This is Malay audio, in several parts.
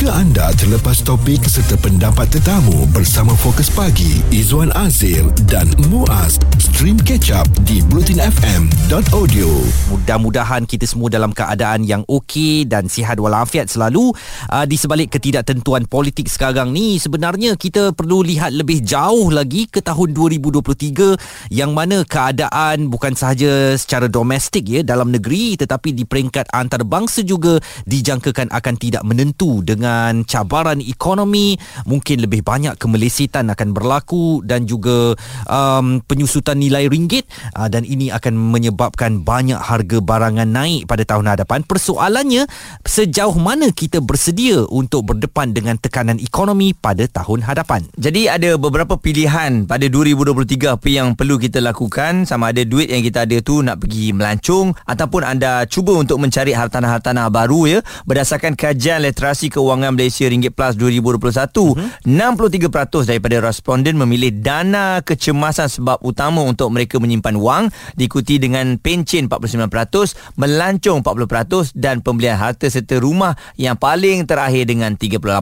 Jika anda terlepas topik serta pendapat tetamu bersama Fokus Pagi, Izwan Azir dan Muaz, stream catch up di blutinfm.audio. Mudah-mudahan kita semua dalam keadaan yang okey dan sihat walafiat selalu. Uh, di sebalik ketidaktentuan politik sekarang ni, sebenarnya kita perlu lihat lebih jauh lagi ke tahun 2023 yang mana keadaan bukan sahaja secara domestik ya dalam negeri tetapi di peringkat antarabangsa juga dijangkakan akan tidak menentu dengan cabaran ekonomi mungkin lebih banyak kemelesitan akan berlaku dan juga um, penyusutan nilai ringgit uh, dan ini akan menyebabkan banyak harga barangan naik pada tahun hadapan. Persoalannya sejauh mana kita bersedia untuk berdepan dengan tekanan ekonomi pada tahun hadapan? Jadi ada beberapa pilihan pada 2023 apa yang perlu kita lakukan. Sama ada duit yang kita ada tu nak pergi melancong ataupun anda cuba untuk mencari hartanah-hartanah baru ya. Berdasarkan kajian literasi kewangan Malaysia Ringgit Plus 2021 uh-huh. 63% daripada responden memilih dana kecemasan sebab utama untuk mereka menyimpan wang diikuti dengan pencen 49% melancong 40% dan pembelian harta serta rumah yang paling terakhir dengan 38%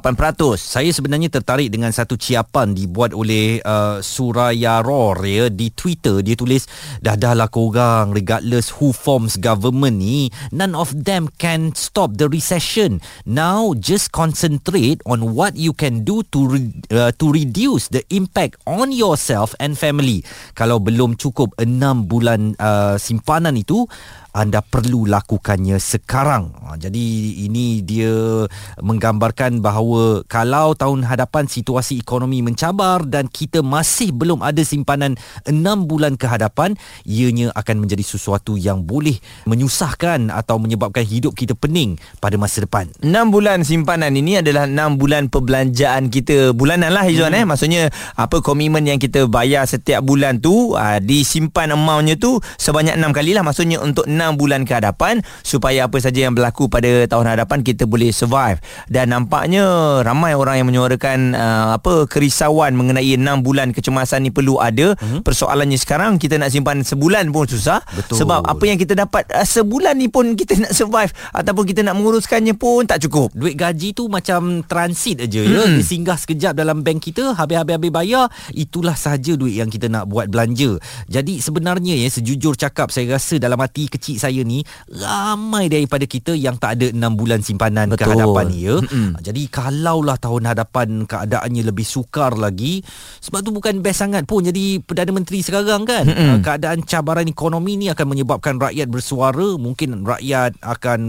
Saya sebenarnya tertarik dengan satu ciapan dibuat oleh uh, Suraya Ror ya. Di Twitter dia tulis dah dah lah korang regardless who forms government ni none of them can stop the recession. Now just concentrate on what you can do to re, uh, to reduce the impact on yourself and family. Kalau belum cukup 6 bulan uh, simpanan itu anda perlu lakukannya sekarang. Ha, jadi ini dia menggambarkan bahawa kalau tahun hadapan situasi ekonomi mencabar dan kita masih belum ada simpanan 6 bulan ke hadapan, ianya akan menjadi sesuatu yang boleh menyusahkan atau menyebabkan hidup kita pening pada masa depan. 6 bulan simpanan ini adalah 6 bulan perbelanjaan kita bulanan lah Izzuan hmm. eh. Maksudnya apa komitmen yang kita bayar setiap bulan tu aa, disimpan amountnya tu sebanyak 6 kali lah. Maksudnya untuk 6 bulan ke hadapan supaya apa saja yang berlaku pada tahun hadapan kita boleh survive. Dan nampaknya ramai orang yang menyuarakan aa, apa kerisauan mengenai 6 bulan kecemasan ni perlu ada. Hmm. Persoalannya sekarang kita nak simpan sebulan pun susah. Betul. Sebab apa yang kita dapat aa, sebulan ni pun kita nak survive ataupun kita nak menguruskannya pun tak cukup. Duit gaji tu macam transit aja ya. Dia singgah sekejap dalam bank kita, habis-habis bayar, itulah sahaja duit yang kita nak buat belanja. Jadi sebenarnya ya sejujur cakap saya rasa dalam hati kecil saya ni ramai daripada kita yang tak ada 6 bulan simpanan Betul. ke hadapan ni ya. Mm-mm. Jadi kalaulah tahun hadapan keadaannya lebih sukar lagi, sebab tu bukan best sangat pun jadi Perdana Menteri sekarang kan. Mm-mm. Uh, Keadaan cabaran ekonomi ni akan menyebabkan rakyat bersuara, mungkin rakyat akan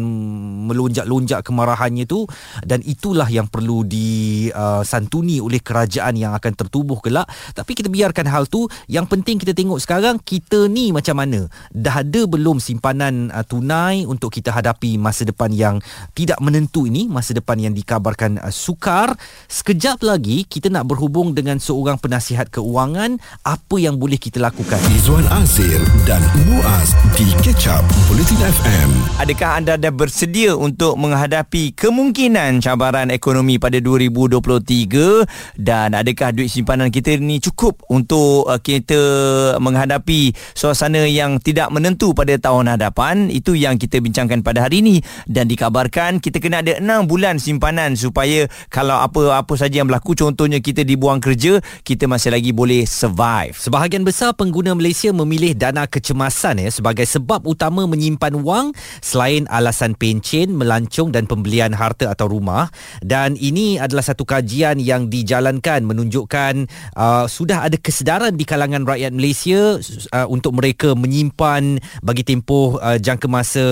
melonjak-lonjak kemarahannya tu dan itulah yang perlu disantuni uh, oleh kerajaan yang akan tertubuh kelak tapi kita biarkan hal tu yang penting kita tengok sekarang kita ni macam mana dah ada belum simpanan uh, tunai untuk kita hadapi masa depan yang tidak menentu ini masa depan yang dikabarkan uh, sukar. Sekejap lagi kita nak berhubung dengan seorang penasihat keuangan apa yang boleh kita lakukan? Izwan Azir dan Muaz di Catch Up Bulletin FM. Adakah anda dah bersedia untuk menghadapi kemungkinan cabaran ekonomi pada 2023 dan adakah duit simpanan kita ni cukup untuk uh, kita menghadapi suasana yang tidak menentu pada tahun hadapan itu yang kita bincangkan pada hari ini. Dan dikabarkan kita kena ada 6 bulan simpanan supaya kalau apa-apa saja yang berlaku contohnya kita dibuang kerja kita masih lagi boleh survive. Sebahagian besar pengguna Malaysia memilih dana kecemasan ya sebagai sebab utama menyimpan wang selain alasan pencen, melancong dan pembelian harta atau rumah. Dan ini adalah satu kajian yang dijalankan menunjukkan uh, sudah ada kesedaran di kalangan rakyat Malaysia uh, untuk mereka menyimpan bagi tempoh uh, jangka masa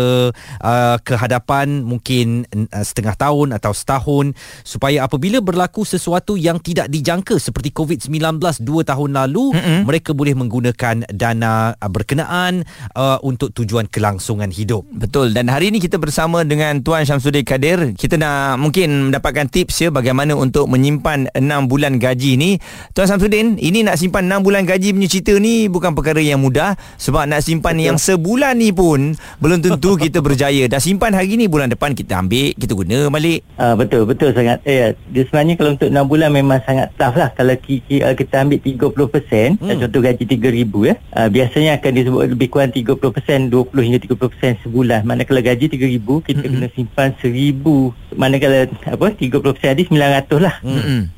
uh, ke hadapan mungkin uh, setengah tahun atau setahun supaya apabila berlaku sesuatu yang tidak dijangka seperti COVID-19 dua tahun lalu mm-hmm. mereka boleh menggunakan dana uh, berkenaan uh, untuk tujuan kelangsungan hidup. Betul dan hari ini kita bersama dengan Tuan Syamsuddin Kadir. Kita nak mungkin mendapatkan tips ya bagaimana untuk menyimpan 6 bulan gaji ni. Tuan Syamsuddin, ini nak simpan 6 bulan gaji punya cerita ni bukan perkara yang mudah sebab nak simpan Betul. yang sebulan ni pun pun belum tentu kita berjaya. Dah simpan hari ni bulan depan kita ambil, kita guna balik. Ah betul betul sangat. Eh dia sebenarnya kalau untuk 6 bulan memang sangat tough lah kalau kita, kita ambil 30% hmm. contoh gaji 3000 ya. Uh, biasanya akan disebut lebih kurang 30% 20 hingga 30% sebulan. Manakala gaji 3000 kita hmm. kena simpan 1000. Manakala apa 30% tadi 900 lah. Hmm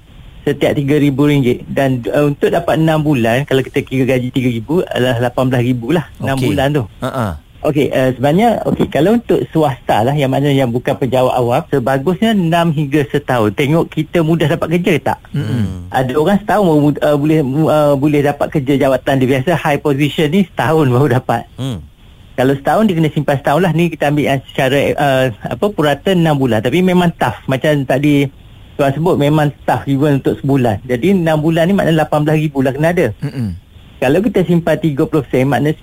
setiap RM3,000 dan uh, untuk dapat 6 bulan kalau kita kira gaji RM3,000 adalah RM18,000 lah 6 okay. bulan tu. Uh-uh. Okey, uh, sebenarnya okey kalau untuk swasta lah yang mana yang bukan pejabat awam sebagusnya 6 hingga setahun. Tengok kita mudah dapat kerja ke tak? Mm-hmm. Ada orang setahun baru uh, boleh uh, boleh dapat kerja jawatan dia biasa high position ni setahun baru dapat. Mm. Kalau setahun dia kena simpan setahun lah ni kita ambil yang secara uh, apa purata 6 bulan tapi memang tough macam tadi tuan sebut memang staff even untuk sebulan. Jadi 6 bulan ni maknanya 18,000 lah kena ada. Mm-mm. Kalau kita simpan 30% maknanya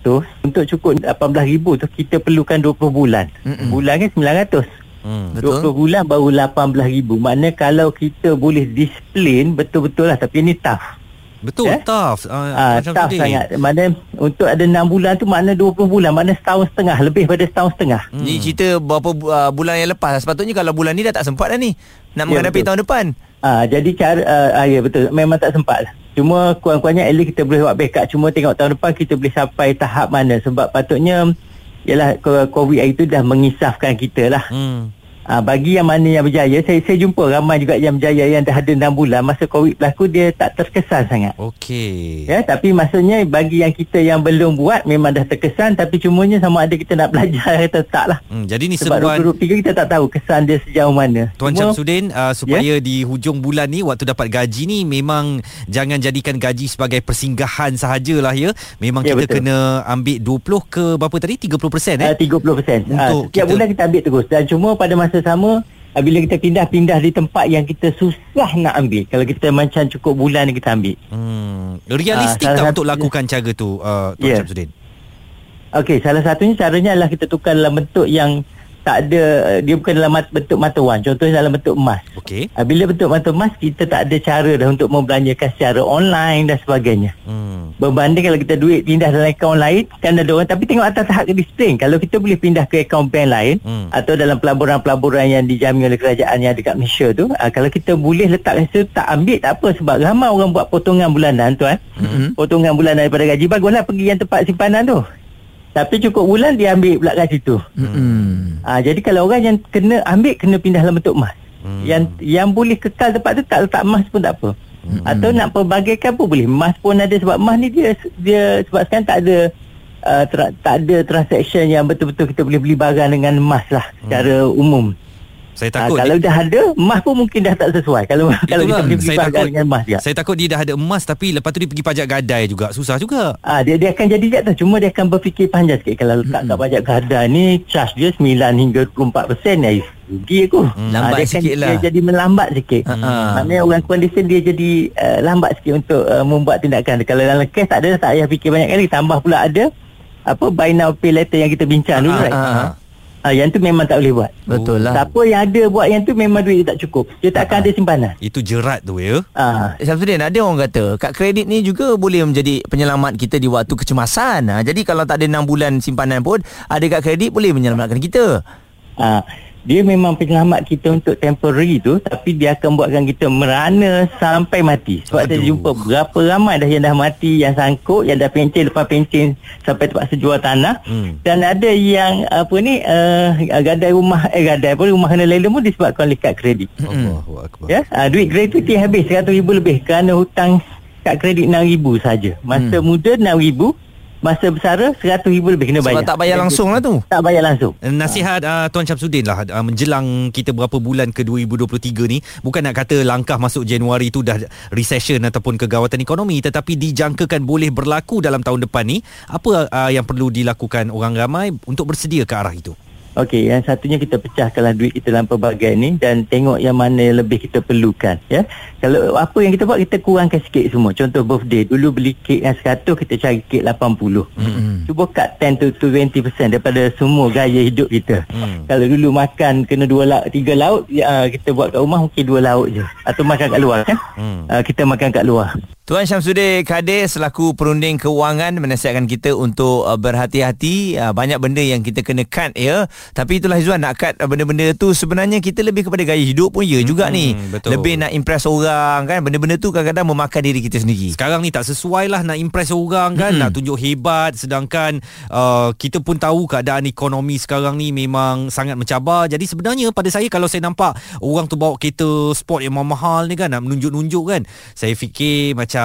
900 untuk cukup 18,000 tu kita perlukan 20 bulan. Mm-mm. Bulan kan 900. Hmm, betul. 20 bulan baru 18,000. Maknanya kalau kita boleh disiplin betul-betul lah tapi ini tough. Betul, yeah? tough. Uh, uh, tough today. sangat. Mana untuk ada 6 bulan tu makna 20 bulan, mana setahun setengah, lebih pada setahun setengah. Hmm. Ni cerita berapa uh, bulan yang lepas. Sepatutnya kalau bulan ni dah tak sempat dah ni nak ya, menghadapi betul. tahun depan. Ah, uh, jadi cara uh, uh, ya betul, memang tak sempat. Cuma kurang-kurangnya at kita boleh buat backup cuma tengok tahun depan kita boleh sampai tahap mana sebab patutnya ialah COVID itu dah mengisafkan kita lah. Hmm. Ha, bagi yang mana yang berjaya saya saya jumpa ramai juga yang berjaya yang dah ada 6 bulan masa covid berlaku dia tak terkesan sangat. Okey. Ya tapi maksudnya bagi yang kita yang belum buat memang dah terkesan tapi cumanya sama ada kita nak belajar atau tak lah. Hmm, jadi ni Sebab seruan Sebab kita tak tahu kesan dia sejauh mana. Tuan Cuma, Syamsuddin uh, supaya yeah? di hujung bulan ni waktu dapat gaji ni memang jangan jadikan gaji sebagai persinggahan sahajalah ya. Memang ya, kita betul. kena ambil 20 ke berapa tadi 30% eh? Uh, 30%. Untuk uh, setiap kita... bulan kita ambil terus dan cuma pada masa sama uh, bila kita pindah-pindah di tempat yang kita susah nak ambil kalau kita macam cukup bulan ni kita ambil hmm. realistik uh, tak untuk lakukan cara tu uh, Tuan yeah. Syamsuddin Okey, salah satunya caranya adalah kita tukar dalam bentuk yang tak ada dia bukan dalam bentuk mata wang contohnya dalam bentuk emas. Okey. Uh, bila bentuk mata emas kita tak ada cara dah untuk membelanjakan secara online dan sebagainya. Hmm. berbanding kalau kita duit pindah dalam akaun lain kan ada orang tapi tengok atas hak disiplin. Kalau kita boleh pindah ke akaun bank lain hmm. atau dalam pelaburan-pelaburan yang dijamin oleh kerajaan yang dekat Malaysia tu uh, kalau kita boleh letak situ tak ambil tak apa. Sebab ramai orang buat potongan bulanan tuan. Hmm. potongan bulanan daripada gaji baguslah pergi yang tempat simpanan tu tapi cukup bulan dia ambil pula kat situ. Hmm. Ha, jadi kalau orang yang kena ambil kena pindah dalam bentuk emas. Hmm. Yang yang boleh kekal tempat tu tak letak emas pun tak apa. Hmm. Atau nak perbagaikan pun boleh. Emas pun ada sebab emas ni dia dia sebab sekarang tak ada uh, tra, tak ada transaction yang betul-betul kita boleh beli barang dengan emas lah hmm. secara umum. Saya takut ha, kalau dia, dah ada emas pun mungkin dah tak sesuai kalau kalau kita pergi saya takut, dengan emas dia. Saya takut dia dah ada emas tapi lepas tu dia pergi pajak gadai juga susah juga. Ah ha, dia dia akan jadi jatuh cuma dia akan berfikir panjang sikit kalau letak kat pajak gadai ni charge dia 9 hingga 24% ya rugi aku. Hmm, lambat ha, dia sikit lah. Dia jadi melambat sikit. Hmm. Maknanya orang kondisi dia jadi uh, lambat sikit untuk uh, membuat tindakan. Kalau dalam cash tak ada tak payah fikir banyak kali tambah pula ada apa buy now pay later yang kita bincang dulu right. Ha, Ah, yang tu memang tak boleh buat. Betul lah. Siapa yang ada buat yang tu memang duit dia tak cukup. Dia tak akan ah, ada simpanan. Itu jerat tu ya. Ah. Eh, Samsudin, ada orang kata kad kredit ni juga boleh menjadi penyelamat kita di waktu kecemasan. Ah, jadi kalau tak ada 6 bulan simpanan pun, ada kad kredit boleh menyelamatkan kita. Ah dia memang penyelamat kita untuk temporary tu tapi dia akan buatkan kita merana sampai mati sebab Aduh. saya jumpa berapa ramai dah yang dah mati yang sangkut yang dah pencen lepas pencen sampai tempat sejual tanah hmm. dan ada yang apa ni uh, gadai rumah eh gadai pun rumah kena lelong pun disebabkan oleh kad kredit hmm. ya uh, duit gratuity habis 100 ribu lebih kerana hutang kad kredit 6 ribu saja masa hmm. muda 6 ribu Masa bersara RM100,000 lebih kena bayar. Sebab tak bayar langsung lah tu? Tak bayar langsung. Eh, Nasihat uh, Tuan Syamsuddin lah uh, Menjelang kita berapa bulan ke 2023 ni Bukan nak kata langkah masuk Januari tu dah recession ataupun kegawatan ekonomi Tetapi dijangkakan boleh berlaku dalam tahun depan ni Apa uh, yang perlu dilakukan orang ramai Untuk bersedia ke arah itu? Okey, yang satunya kita pecahkanlah duit kita dalam pelbagai ni dan tengok yang mana yang lebih kita perlukan, ya. Kalau apa yang kita buat kita kurangkan sikit semua. Contoh birthday, dulu beli kek yang 100 kita cari kek 80. Mm-hmm. Cuba cut 10 to 20% daripada semua gaya hidup kita. Mm. Kalau dulu makan kena dua lauk, tiga lauk, ya, kita buat kat rumah mungkin dua lauk je atau makan kat luar kan? Mm. Uh, kita makan kat luar. Tuan Syamsuddin Kadir selaku perunding keuangan menasihatkan kita untuk uh, berhati-hati. Uh, banyak benda yang kita kena cut ya. Tapi itulah Izwan nak cut uh, benda-benda tu sebenarnya kita lebih kepada gaya hidup pun ya juga Hmm, ni betul. lebih nak impress orang kan? Benda-benda tu kadang-kadang memakan diri kita sendiri. Sekarang ni tak sesuai lah nak impress orang kan, Mm-mm. nak tunjuk hebat sedangkan uh, kita pun tahu keadaan ekonomi sekarang ni memang sangat mencabar. Jadi sebenarnya pada saya kalau saya nampak orang tu bawa kereta sport yang mahal ni kan? Nak menunjuk-nunjuk kan, saya fikir macam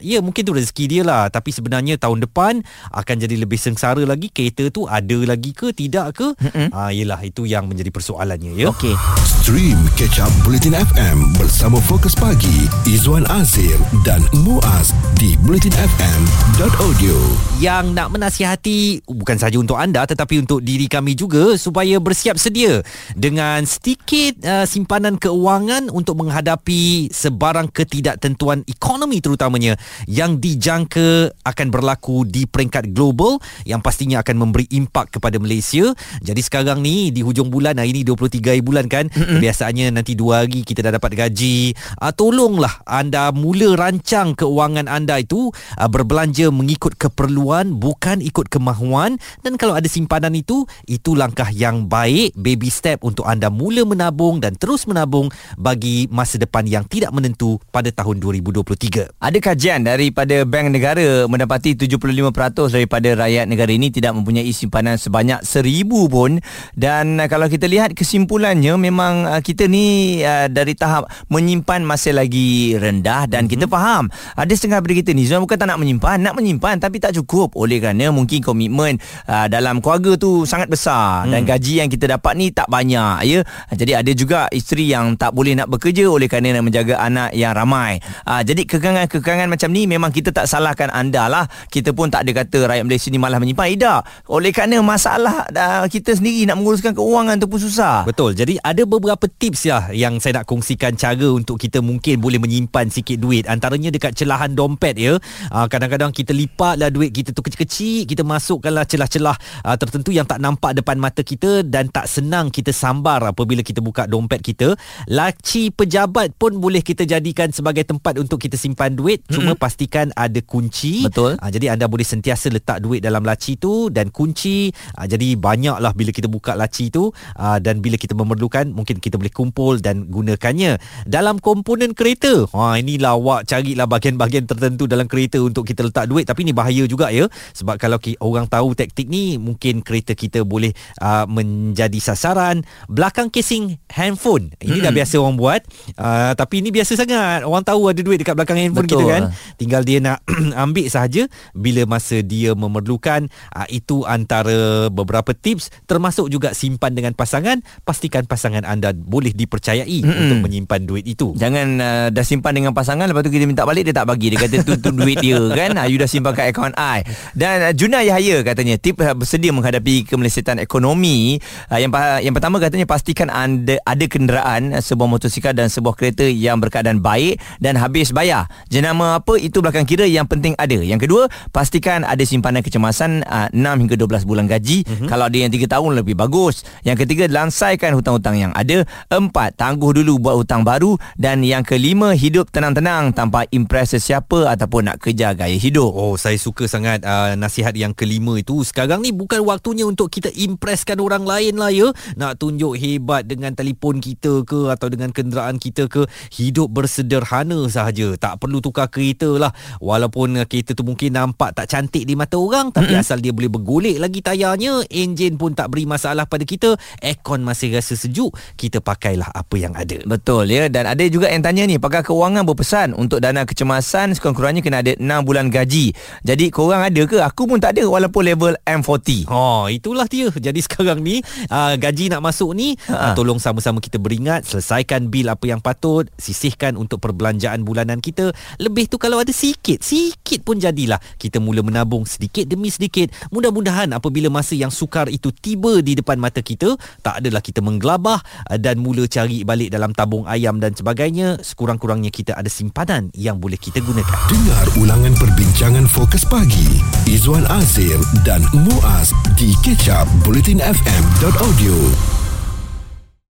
ya mungkin tu rezeki dia lah tapi sebenarnya tahun depan akan jadi lebih sengsara lagi kereta tu ada lagi ke tidak ke? Ah uh, yelah itu yang menjadi persoalannya ya. okey Stream Catch Up Bulletin FM bersama Fokus Pagi Izwan Azir dan Muaz di bulletinfm.audio. yang nak menasihati bukan sahaja untuk anda tetapi untuk diri kami juga supaya bersiap sedia dengan sedikit uh, simpanan keuangan untuk menghadapi sebarang ketidaktentuan ekonomi terutamanya yang dijangka akan berlaku di peringkat global yang pastinya akan memberi impak kepada Malaysia. Jadi sekarang ni di hujung bulan hari ni 23 hari bulan kan mm-hmm. kebiasaannya nanti 2 hari kita dah dapat gaji. Uh, tolonglah anda mula rancang keuangan anda itu uh, berbelanja mengikut keperluan bukan ikut kemahuan dan kalau ada simpanan itu itu langkah yang baik baby step untuk anda mula menabung dan terus menabung bagi masa depan yang tidak menentu pada tahun 2023. Ada kajian daripada Bank Negara mendapati 75% daripada rakyat negara ini tidak mempunyai simpanan sebanyak seribu pun. Dan uh, kalau kita lihat kesimpulannya memang uh, kita ni uh, dari tahap menyimpan masih lagi rendah dan kita faham ada setengah daripada kita ni Zuan bukan tak nak menyimpan nak menyimpan tapi tak cukup. Oleh kerana mungkin komitmen uh, dalam keluarga tu sangat besar dan gaji yang kita dapat ni tak banyak ya. Jadi ada juga isteri yang tak boleh nak bekerja oleh kerana nak menjaga anak yang ramai. Uh, jadi kekangan-kekangan macam ni memang kita tak salahkan anda lah kita pun tak ada kata rakyat Malaysia ni malah menyimpan tidak oleh kerana masalah uh, kita sendiri nak menguruskan keuangan tu pun susah Betul. Jadi ada beberapa tips ya yang saya nak kongsikan cara untuk kita mungkin boleh menyimpan sikit duit. Antaranya dekat celahan dompet ya. Uh, kadang-kadang kita lipatlah duit kita tu kecil-kecil, kita masukkanlah celah-celah uh, tertentu yang tak nampak depan mata kita dan tak senang kita sambar apabila kita buka dompet kita. Laci pejabat pun boleh kita jadikan sebagai tempat untuk kita simpan duit. Cuma mm-hmm. pastikan ada kunci. Betul. Uh, jadi anda boleh sentiasa letak duit dalam laci tu dan kunci. Uh, jadi banyaklah bila kita buka laci tu uh, dan bila kita memerlukan mungkin kita boleh kumpul dan gunakannya dalam komponen kereta. Ha inilah awak carilah bahagian-bahagian tertentu dalam kereta untuk kita letak duit tapi ni bahaya juga ya sebab kalau ki- orang tahu taktik ni mungkin kereta kita boleh uh, menjadi sasaran belakang casing handphone. Ini hmm. dah biasa orang buat uh, tapi ini biasa sangat. Orang tahu ada duit dekat belakang handphone Betul. kita kan. Tinggal dia nak ambil sahaja bila masa dia memerlukan. Uh, itu antara beberapa tips termasuk juga simpan dengan pasangan. Pastikan pasangan anda boleh dipercayai Mm-mm. untuk menyimpan duit itu. Jangan uh, dah simpan dengan pasangan Lepas tu kita minta balik Dia tak bagi Dia kata tu, tu duit dia kan uh, You dah simpan kat akaun I Dan uh, Juna Yahya katanya Tip uh, bersedia menghadapi Kemelesetan ekonomi uh, yang, yang pertama katanya Pastikan anda ada kenderaan Sebuah motosikal dan sebuah kereta Yang berkeadaan baik Dan habis bayar Jenama apa Itu belakang kira Yang penting ada Yang kedua Pastikan ada simpanan kecemasan uh, 6 hingga 12 bulan gaji mm-hmm. Kalau ada yang 3 tahun lebih bagus Yang ketiga Lansaikan hutang-hutang yang ada Empat Tangguh dulu buat hutang baru Dan yang kelima Hidup tenang-tenang Tanpa impress sesiapa Ataupun nak kejar gaya hidup Oh, saya suka sangat uh, nasihat yang kelima itu. Sekarang ni bukan waktunya untuk kita impresskan orang lain lah ya. Nak tunjuk hebat dengan telefon kita ke atau dengan kenderaan kita ke. Hidup bersederhana sahaja. Tak perlu tukar kereta lah. Walaupun uh, kereta tu mungkin nampak tak cantik di mata orang. Tapi mm-hmm. asal dia boleh bergolek lagi tayarnya. Enjin pun tak beri masalah pada kita. Aircon masih rasa sejuk. Kita pakailah apa yang ada. Betul ya Dan ada juga yang tanya ni Pakar kewangan berpesan Untuk dana kecemasan Sekurang-kurangnya kena ada 6 bulan gaji Jadi korang ada ke? Aku pun tak ada Walaupun level M40 Oh, itulah dia. Jadi sekarang ni uh, gaji nak masuk ni, uh, Ha. tolong sama-sama kita beringat, selesaikan bil apa yang patut, sisihkan untuk perbelanjaan bulanan kita. Lebih tu kalau ada sikit, sikit pun jadilah kita mula menabung sedikit demi sedikit. Mudah-mudahan apabila masa yang sukar itu tiba di depan mata kita, tak adalah kita menggelabah uh, dan mula cari balik dalam tabung ayam dan sebagainya. Sekurang-kurangnya kita ada simpanan yang boleh kita gunakan. Dengar ulangan perbincangan fokus pagi Izwan Azir dan Muaz di kecap bulletinfm.audio